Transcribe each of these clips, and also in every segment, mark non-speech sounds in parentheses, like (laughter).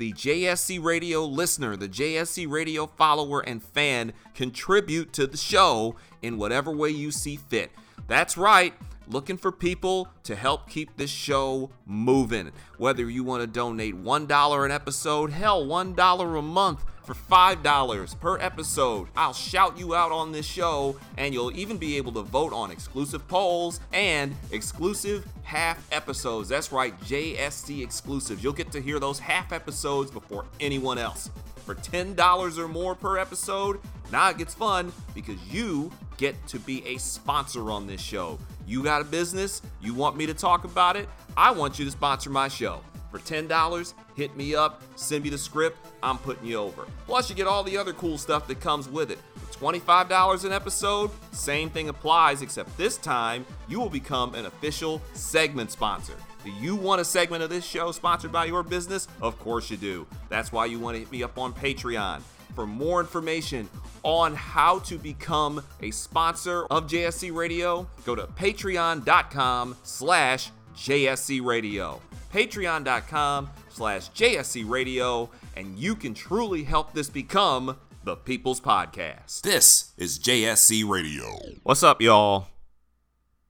the JSC Radio listener, the JSC Radio follower and fan contribute to the show in whatever way you see fit. That's right, looking for people to help keep this show moving. Whether you want to donate $1 an episode, hell, $1 a month for $5 per episode. I'll shout you out on this show, and you'll even be able to vote on exclusive polls and exclusive half episodes. That's right, JSC exclusives. You'll get to hear those half episodes before anyone else. For $10 or more per episode, now it gets fun because you get to be a sponsor on this show. You got a business, you want me to talk about it, I want you to sponsor my show. For $10, hit me up, send me the script, I'm putting you over. Plus, you get all the other cool stuff that comes with it. For $25 an episode, same thing applies, except this time you will become an official segment sponsor. Do you want a segment of this show sponsored by your business? Of course you do. That's why you want to hit me up on Patreon. For more information on how to become a sponsor of JSC Radio, go to patreon.com slash JSC Radio patreon.com slash JSC Radio, and you can truly help this become the People's Podcast. This is JSC Radio. What's up, y'all?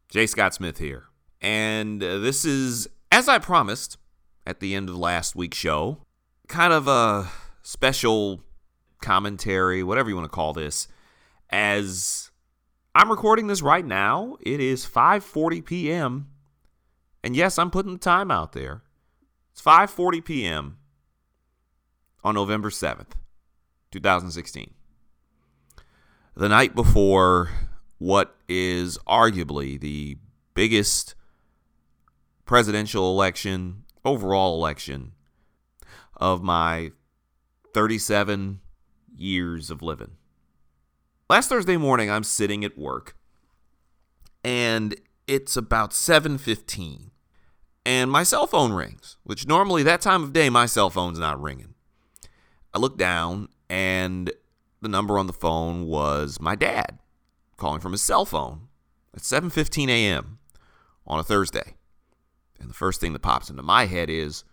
Jay Scott Smith here. And uh, this is, as I promised at the end of last week's show, kind of a special commentary, whatever you want to call this, as I'm recording this right now. It is 5:40 p.m. And yes, I'm putting the time out there. It's 5:40 p.m. on November 7th, 2016. The night before what is arguably the biggest presidential election, overall election of my 37 years of living. Last Thursday morning I'm sitting at work and it's about 7:15 and my cell phone rings, which normally that time of day my cell phone's not ringing. I look down and the number on the phone was my dad calling from his cell phone at 7:15 a.m. on a Thursday. And the first thing that pops into my head is,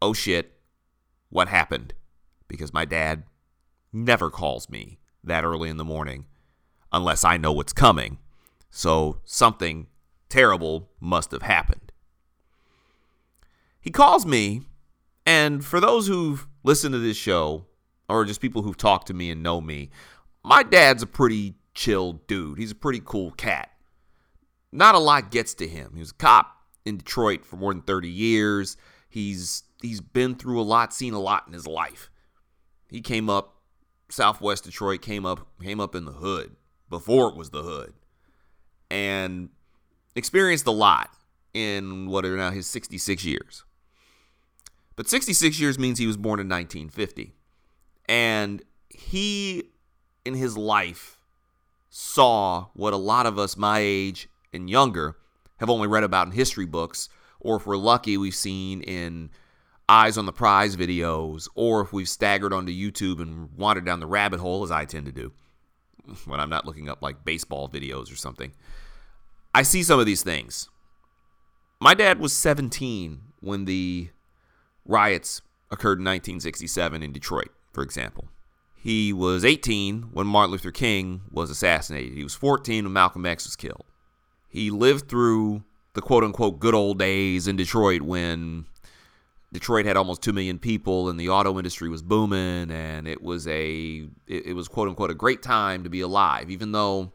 "Oh shit, what happened?" Because my dad never calls me that early in the morning unless I know what's coming. So something terrible must have happened. He calls me, and for those who've listened to this show, or just people who've talked to me and know me, my dad's a pretty chill dude. He's a pretty cool cat. Not a lot gets to him. He was a cop in Detroit for more than 30 years. He's he's been through a lot, seen a lot in his life. He came up Southwest Detroit, came up came up in the hood before it was the hood. And experienced a lot in what are now his 66 years. But 66 years means he was born in 1950. And he, in his life, saw what a lot of us my age and younger have only read about in history books, or if we're lucky, we've seen in Eyes on the Prize videos, or if we've staggered onto YouTube and wandered down the rabbit hole, as I tend to do when I'm not looking up like baseball videos or something. I see some of these things. My dad was 17 when the riots occurred in 1967 in Detroit, for example. He was 18 when Martin Luther King was assassinated. He was 14 when Malcolm X was killed. He lived through the quote unquote good old days in Detroit when Detroit had almost 2 million people and the auto industry was booming and it was a it, was quote unquote a great time to be alive even though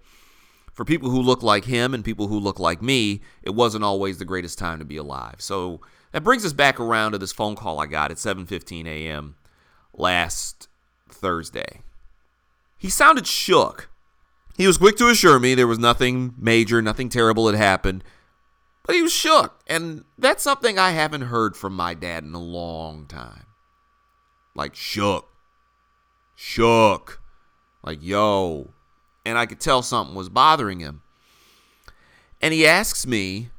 for people who look like him and people who look like me it wasn't always the greatest time to be alive. So that brings us back around to this phone call I got at 7:15 a.m. last Thursday. He sounded shook. He was quick to assure me there was nothing major, nothing terrible had happened, but he was shook, and that's something I haven't heard from my dad in a long time. Like shook. Shook. Like, yo, and I could tell something was bothering him. And he asks me,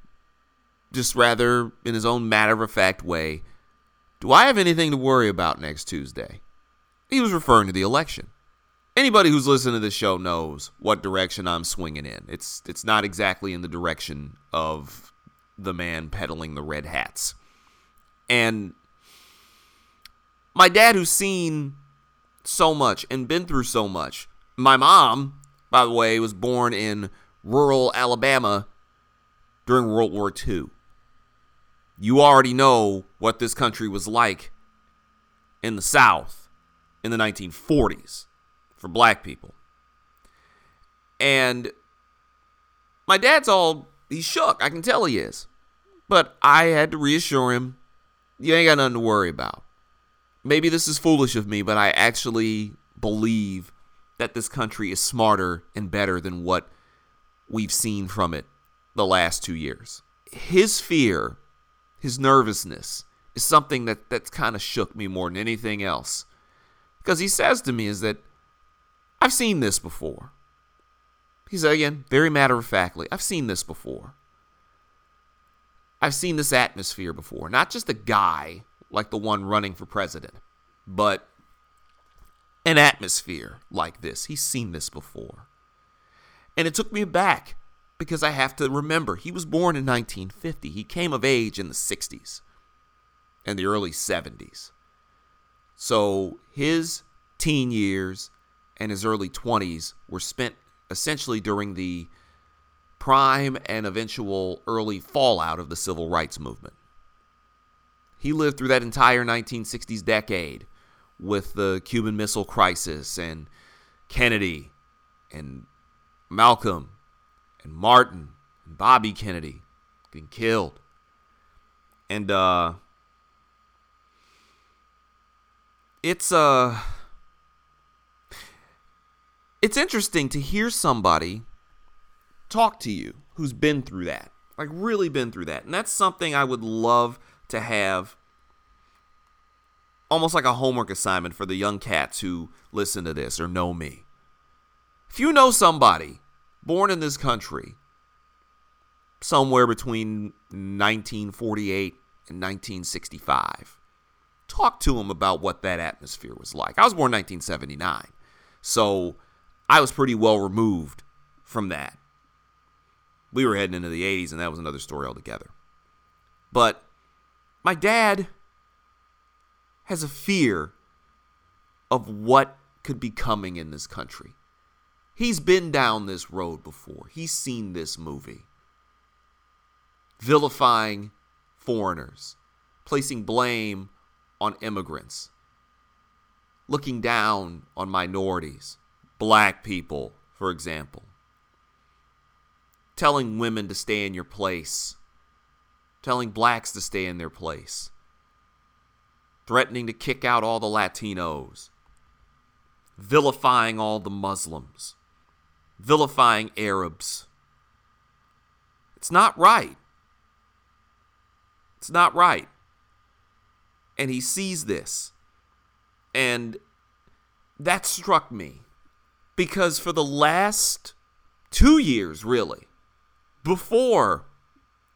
just rather in his own matter of fact way, Do I have anything to worry about next Tuesday? He was referring to the election. Anybody who's listened to this show knows what direction I'm swinging in. It's it's not exactly in the direction of the man peddling the red hats. And my dad who's seen so much and been through so much. My mom, by the way, was born in rural Alabama during World War II. You already know what this country was like in the South in the 1940s for black people. And my dad's all, he's shook. I can tell he is. But I had to reassure him, you ain't got nothing to worry about. Maybe this is foolish of me, but I actually believe that this country is smarter and better than what we've seen from it the last two years. His fear, his nervousness, is something that that's kind of shook me more than anything else. Because he says to me is that I've seen this before. He said again, very matter of factly, I've seen this before. I've seen this atmosphere before. Not just a guy like the one running for president, but an atmosphere like this. He's seen this before. And it took me back because I have to remember he was born in 1950. He came of age in the 60s and the early 70s. So his teen years and his early 20s were spent essentially during the prime and eventual early fallout of the civil rights movement. He lived through that entire 1960s decade with the Cuban Missile Crisis and Kennedy and Malcolm and Martin and Bobby Kennedy getting killed. And uh it's uh it's interesting to hear somebody talk to you who's been through that. Like really been through that. And that's something I would love to have almost like a homework assignment for the young cats who listen to this or know me. If you know somebody born in this country somewhere between 1948 and 1965, talk to him about what that atmosphere was like. I was born 1979, so I was pretty well removed from that. We were heading into the 80s, and that was another story altogether. But my dad has a fear of what could be coming in this country. He's been down this road before, he's seen this movie. Vilifying foreigners, placing blame on immigrants, looking down on minorities, black people, for example, telling women to stay in your place, telling blacks to stay in their place. Threatening to kick out all the Latinos, vilifying all the Muslims, vilifying Arabs. It's not right. It's not right. And he sees this. And that struck me because for the last two years, really, before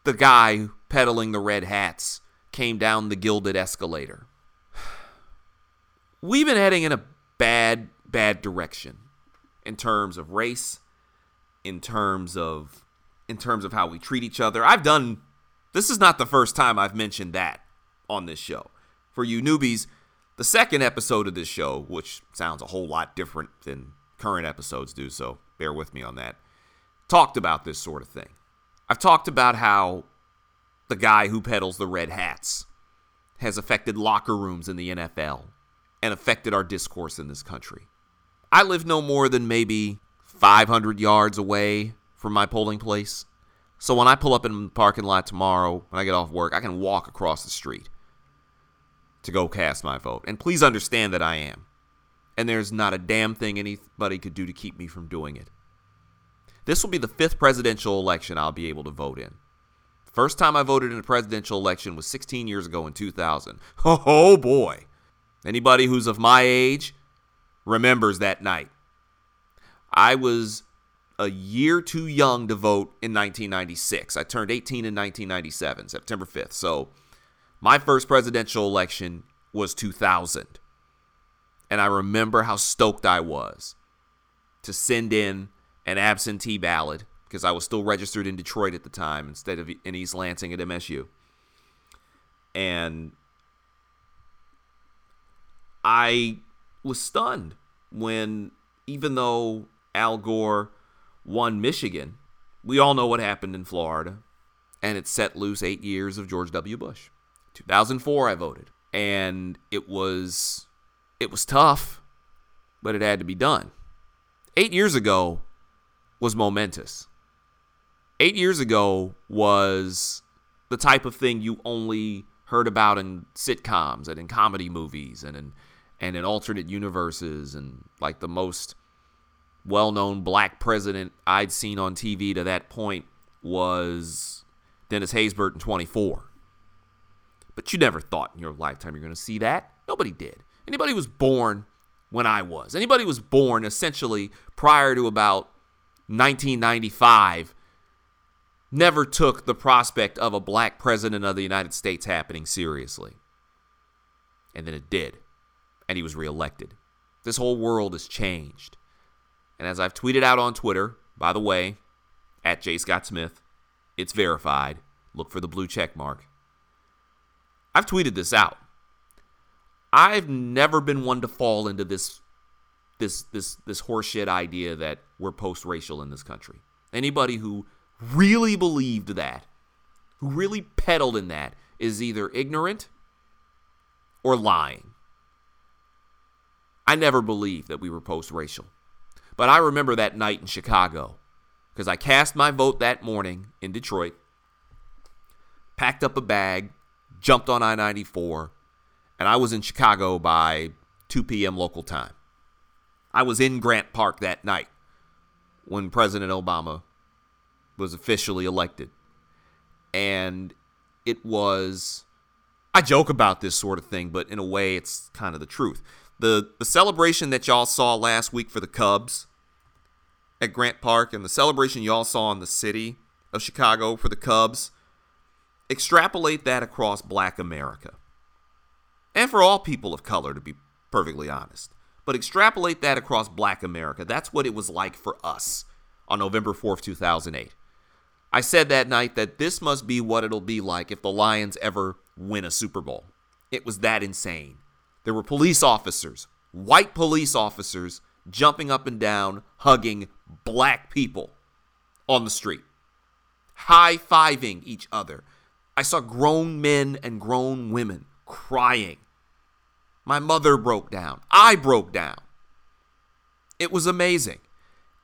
the guy peddling the red hats came down the gilded escalator, (sighs) we've been heading in a bad, bad direction in terms of race, in terms of in terms of how we treat each other. I've done this is not the first time I've mentioned that on this show. For you newbies, the second episode of this show, which sounds a whole lot different than current episodes do, so bear with me on that, talked about this sort of thing. I've talked about how the guy who peddles the red hats has affected locker rooms in the NFL and affected our discourse in this country. I live no more than maybe 500 yards away from my polling place. So when I pull up in the parking lot tomorrow, when I get off work, I can walk across the street to go cast my vote. And please understand that I am. And there's not a damn thing anybody could do to keep me from doing it. This will be the fifth presidential election I'll be able to vote in. First time I voted in a presidential election was 16 years ago in 2000. (laughs) Oh boy. Anybody who's of my age remembers that night. I was a year too young to vote in 1996. I turned 18 in 1997, September 5th. So my first presidential election was 2000. And I remember how stoked I was to send in an absentee ballot because I was still registered in Detroit at the time instead of in East Lansing at MSU. And I was stunned when, even though Al Gore won Michigan, we all know what happened in Florida, and it set loose eight years of George W. Bush. 2004, I voted, and it was it was tough, but it had to be done. Eight years ago was momentous eight years ago was the type of thing you only heard about in sitcoms and in comedy movies and in and in alternate universes and like the most well-known black president I'd seen on TV to that point was Dennis Haysbert in 24. But you never thought in your lifetime you're going to see that. Nobody did. Anybody was born when I was. Anybody was born essentially prior to about 1995 never took the prospect of a black president of the United States happening seriously. And then it did. And he was reelected. This whole world has changed. And as I've tweeted out on Twitter, by the way, at J. Scott Smith, it's verified. Look for the blue check mark. I've tweeted this out. I've never been one to fall into this this this this horseshit idea that we're post-racial in this country. Anybody who really believed that, who really peddled in that, is either ignorant or lying. I never believed that we were post racial. But I remember that night in Chicago because I cast my vote that morning in Detroit, packed up a bag, jumped on I 94, and I was in Chicago by 2 p.m. local time. I was in Grant Park that night when President Obama was officially elected. And it was I joke about this sort of thing, but in a way it's kind of the truth. The the celebration that y'all saw last week for the Cubs at Grant Park and the celebration y'all saw in the city of Chicago for the Cubs, extrapolate that across black America. And for all people of color to be perfectly honest. But extrapolate that across black America. That's what it was like for us on November 4th, 2008. I said that night that this must be what it'll be like if the Lions ever win a Super Bowl. It was that insane. There were police officers, white police officers, jumping up and down, hugging black people on the street, high fiving each other. I saw grown men and grown women crying. My mother broke down. I broke down. It was amazing.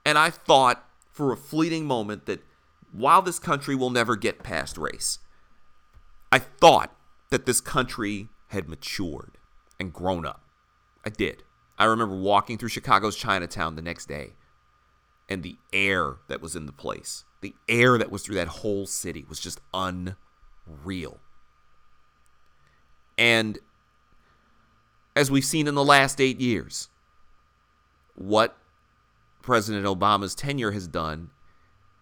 And I thought for a fleeting moment that while this country will never get past race, I thought that this country had matured and grown up. I did. I remember walking through Chicago's Chinatown the next day, and the air that was in the place, the air that was through that whole city was just unreal. And as we've seen in the last eight years, what President Obama's tenure has done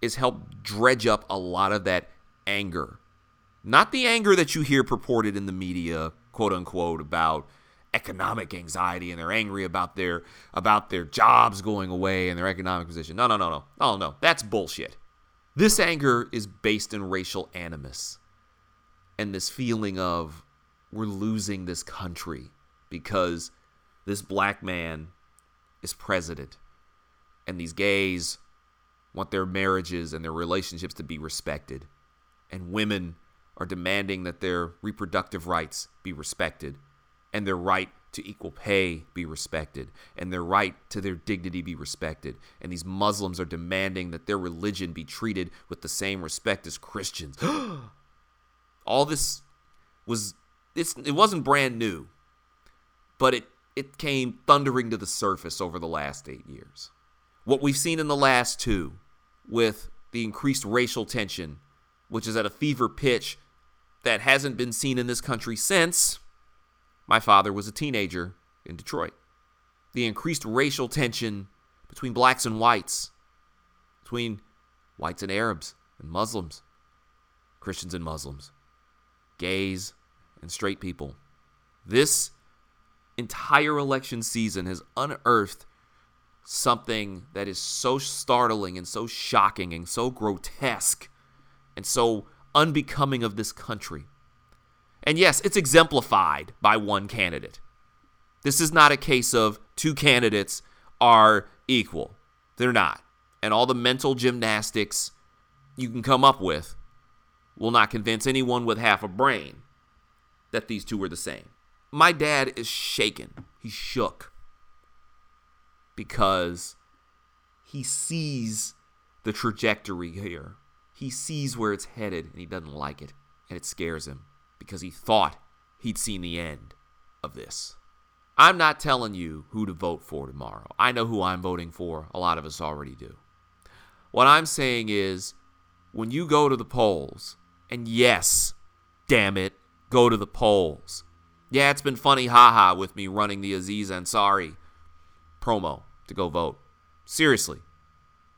is help dredge up a lot of that anger. Not the anger that you hear purported in the media, quote unquote, about economic anxiety and they're angry about their about their jobs going away and their economic position. No, no, no, no. Oh no, that's bullshit. This anger is based in racial animus and this feeling of we're losing this country because this black man is president and these gays want their marriages and their relationships to be respected. And women are demanding that their reproductive rights be respected and their right to equal pay be respected and their right to their dignity be respected. And these Muslims are demanding that their religion be treated with the same respect as Christians. (gasps) All this was it's, it wasn't brand new, but it it came thundering to the surface over the last 8 years. What we've seen in the last two with the increased racial tension, which is at a fever pitch that hasn't been seen in this country since my father was a teenager in Detroit. The increased racial tension between blacks and whites, between whites and Arabs and Muslims, Christians and Muslims, gays and straight people. This entire election season has unearthed something that is so startling and so shocking and so grotesque and so unbecoming of this country. And yes, it's exemplified by one candidate. This is not a case of two candidates are equal. They're not. And all the mental gymnastics you can come up with will not convince anyone with half a brain that these two are the same. My dad is shaken. He's shook because he sees the trajectory here. He sees where it's headed and he doesn't like it. And it scares him because he thought he'd seen the end of this. I'm not telling you who to vote for tomorrow. I know who I'm voting for. A lot of us already do. What I'm saying is when you go to the polls, and yes, damn it, go to the polls. Yeah, it's been funny, haha, with me running the Aziz Ansari promo to go vote. Seriously,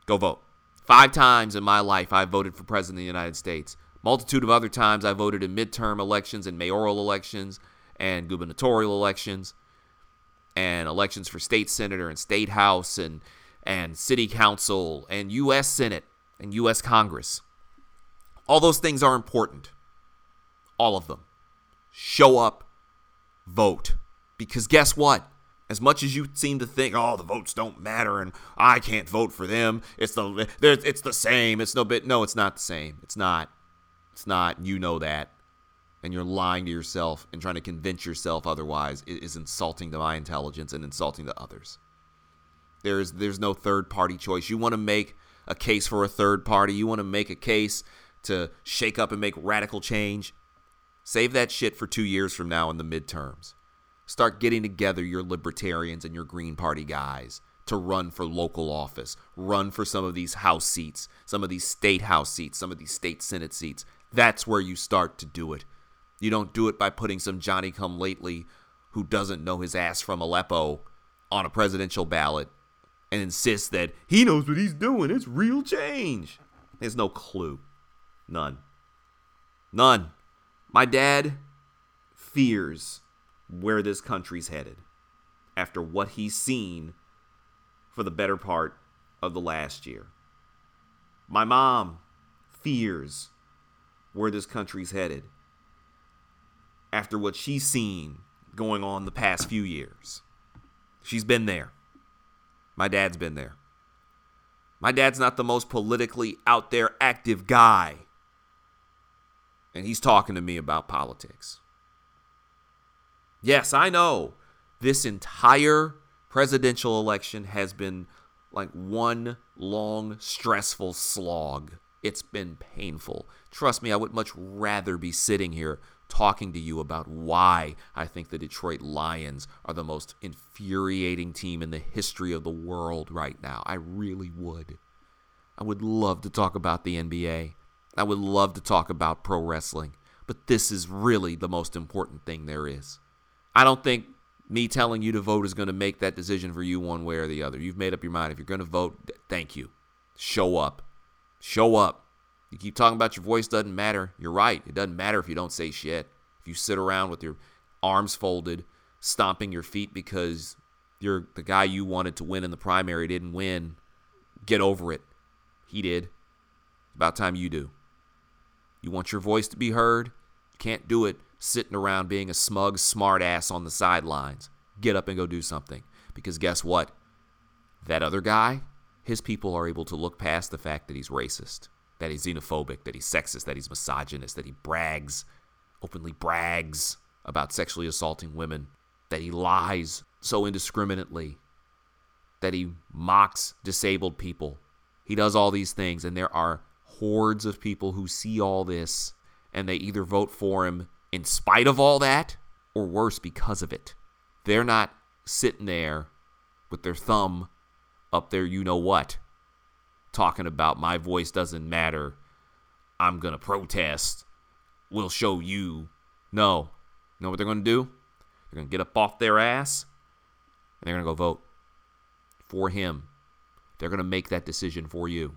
go vote. Five times in my life, I voted for President of the United States. Multitude of other times, I voted in midterm elections and mayoral elections and gubernatorial elections and elections for state senator and state house and and city council and U.S. Senate and U.S. Congress. All those things are important. All of them. Show up, vote. Because guess what? As much as you seem to think, oh, the votes don't matter and I can't vote for them, it's the it's the same. It's no bit. No, it's not the same. It's not. It's not. You know that, and you're lying to yourself and trying to convince yourself otherwise is insulting to my intelligence and insulting to others. There's there's no third party choice. You want to make a case for a third party. You want to make a case to shake up and make radical change. Save that shit for two years from now in the midterms. Start getting together your libertarians and your Green Party guys to run for local office, run for some of these House seats, some of these state House seats, some of these state Senate seats. That's where you start to do it. You don't do it by putting some Johnny come lately who doesn't know his ass from Aleppo on a presidential ballot and insist that he knows what he's doing. It's real change. There's no clue. None. None. My dad fears where this country's headed after what he's seen for the better part of the last year. My mom fears where this country's headed after what she's seen going on the past few years. She's been there. My dad's been there. My dad's not the most politically out there active guy and he's talking to me about politics. Yes, I know this entire presidential election has been like one long, stressful slog. It's been painful. Trust me, I would much rather be sitting here talking to you about why I think the Detroit Lions are the most infuriating team in the history of the world right now. I really would. I would love to talk about the NBA. I would love to talk about pro wrestling, but this is really the most important thing there is. I don't think me telling you to vote is going to make that decision for you one way or the other. You've made up your mind. If you're going to vote, thank you. Show up. Show up. You keep talking about your voice doesn't matter. You're right. It doesn't matter if you don't say shit. If you sit around with your arms folded, stomping your feet because you're the guy you wanted to win in the primary didn't win, get over it. He did. About time you do. You want your voice to be heard? You can't do it sitting around being a smug smartass on the sidelines. Get up and go do something. Because guess what? That other guy, his people are able to look past the fact that he's racist, that he's xenophobic, that he's sexist, that he's misogynist, that he brags, openly brags about sexually assaulting women, that he lies so indiscriminately, that he mocks disabled people. He does all these things, and there are hordes of people who see all this and they either vote for him in spite of all that or worse because of it. They're not sitting there with their thumb up there, you know what, talking about my voice doesn't matter. I'm going to protest. We'll show you. No. You know what they're going to do? They're going to get up off their ass and they're going to go vote for him. They're going to make that decision for you.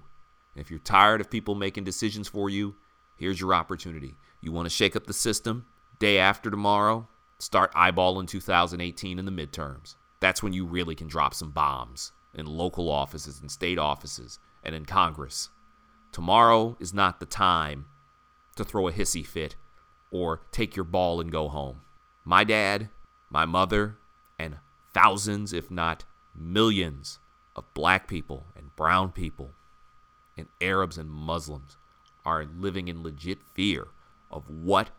If you're tired of people making decisions for you, here's your opportunity. You want to shake up the system? Day after tomorrow, start eyeballing 2018 in the midterms. That's when you really can drop some bombs in local offices in state offices and in Congress. Tomorrow is not the time to throw a hissy fit or take your ball and go home. My dad, my mother, and thousands, if not millions, of black people and brown people and Arabs and Muslims are living in legit fear of what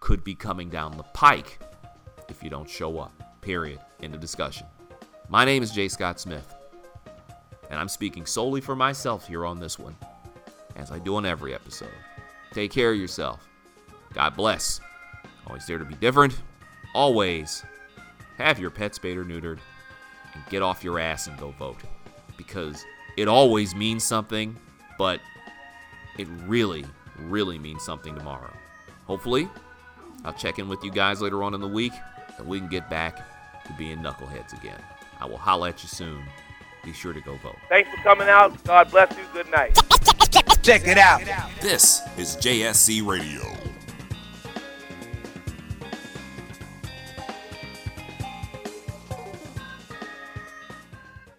could be coming down the pike if you don't show up. Period. End of discussion. My name is Jay Scott Smith, and I'm speaking solely for myself here on this one, as I do on every episode. Take care of yourself. God bless. Always there to be different. Always have your pet spayed or neutered, and get off your ass and go vote. Because it always means something, but it really, really means something tomorrow. Hopefully, I'll check in with you guys later on in the week, and we can get back to being knuckleheads again. I will holla at you soon. Be sure to go vote. Thanks for coming out. God bless you. Good night. Check it out. This is JSC Radio.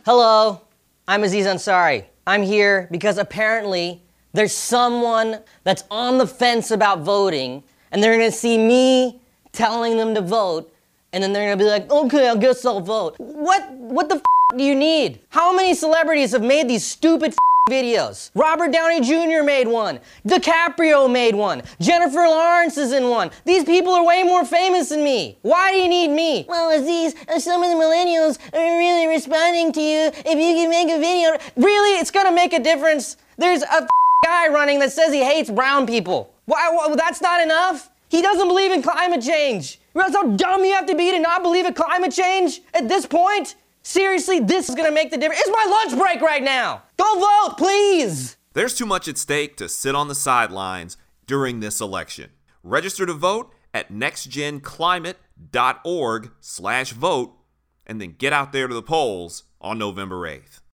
Hello, I'm Aziz Ansari. I'm here because apparently there's someone that's on the fence about voting, and they're gonna see me telling them to vote, and then they're gonna be like, okay, I guess I'll vote. What what the f- do you need? How many celebrities have made these stupid videos? Robert Downey Jr. made one. DiCaprio made one. Jennifer Lawrence is in one. These people are way more famous than me. Why do you need me? Well, Aziz, uh, some of the millennials are really responding to you. If you can make a video, really, it's gonna make a difference. There's a guy running that says he hates brown people. Why? why that's not enough. He doesn't believe in climate change. Realize how dumb you have to be to not believe in climate change at this point? Seriously, this is gonna make the difference. It's my lunch break right now. Go vote, please. There's too much at stake to sit on the sidelines during this election. Register to vote at nextgenclimate.org slash vote and then get out there to the polls on November 8th.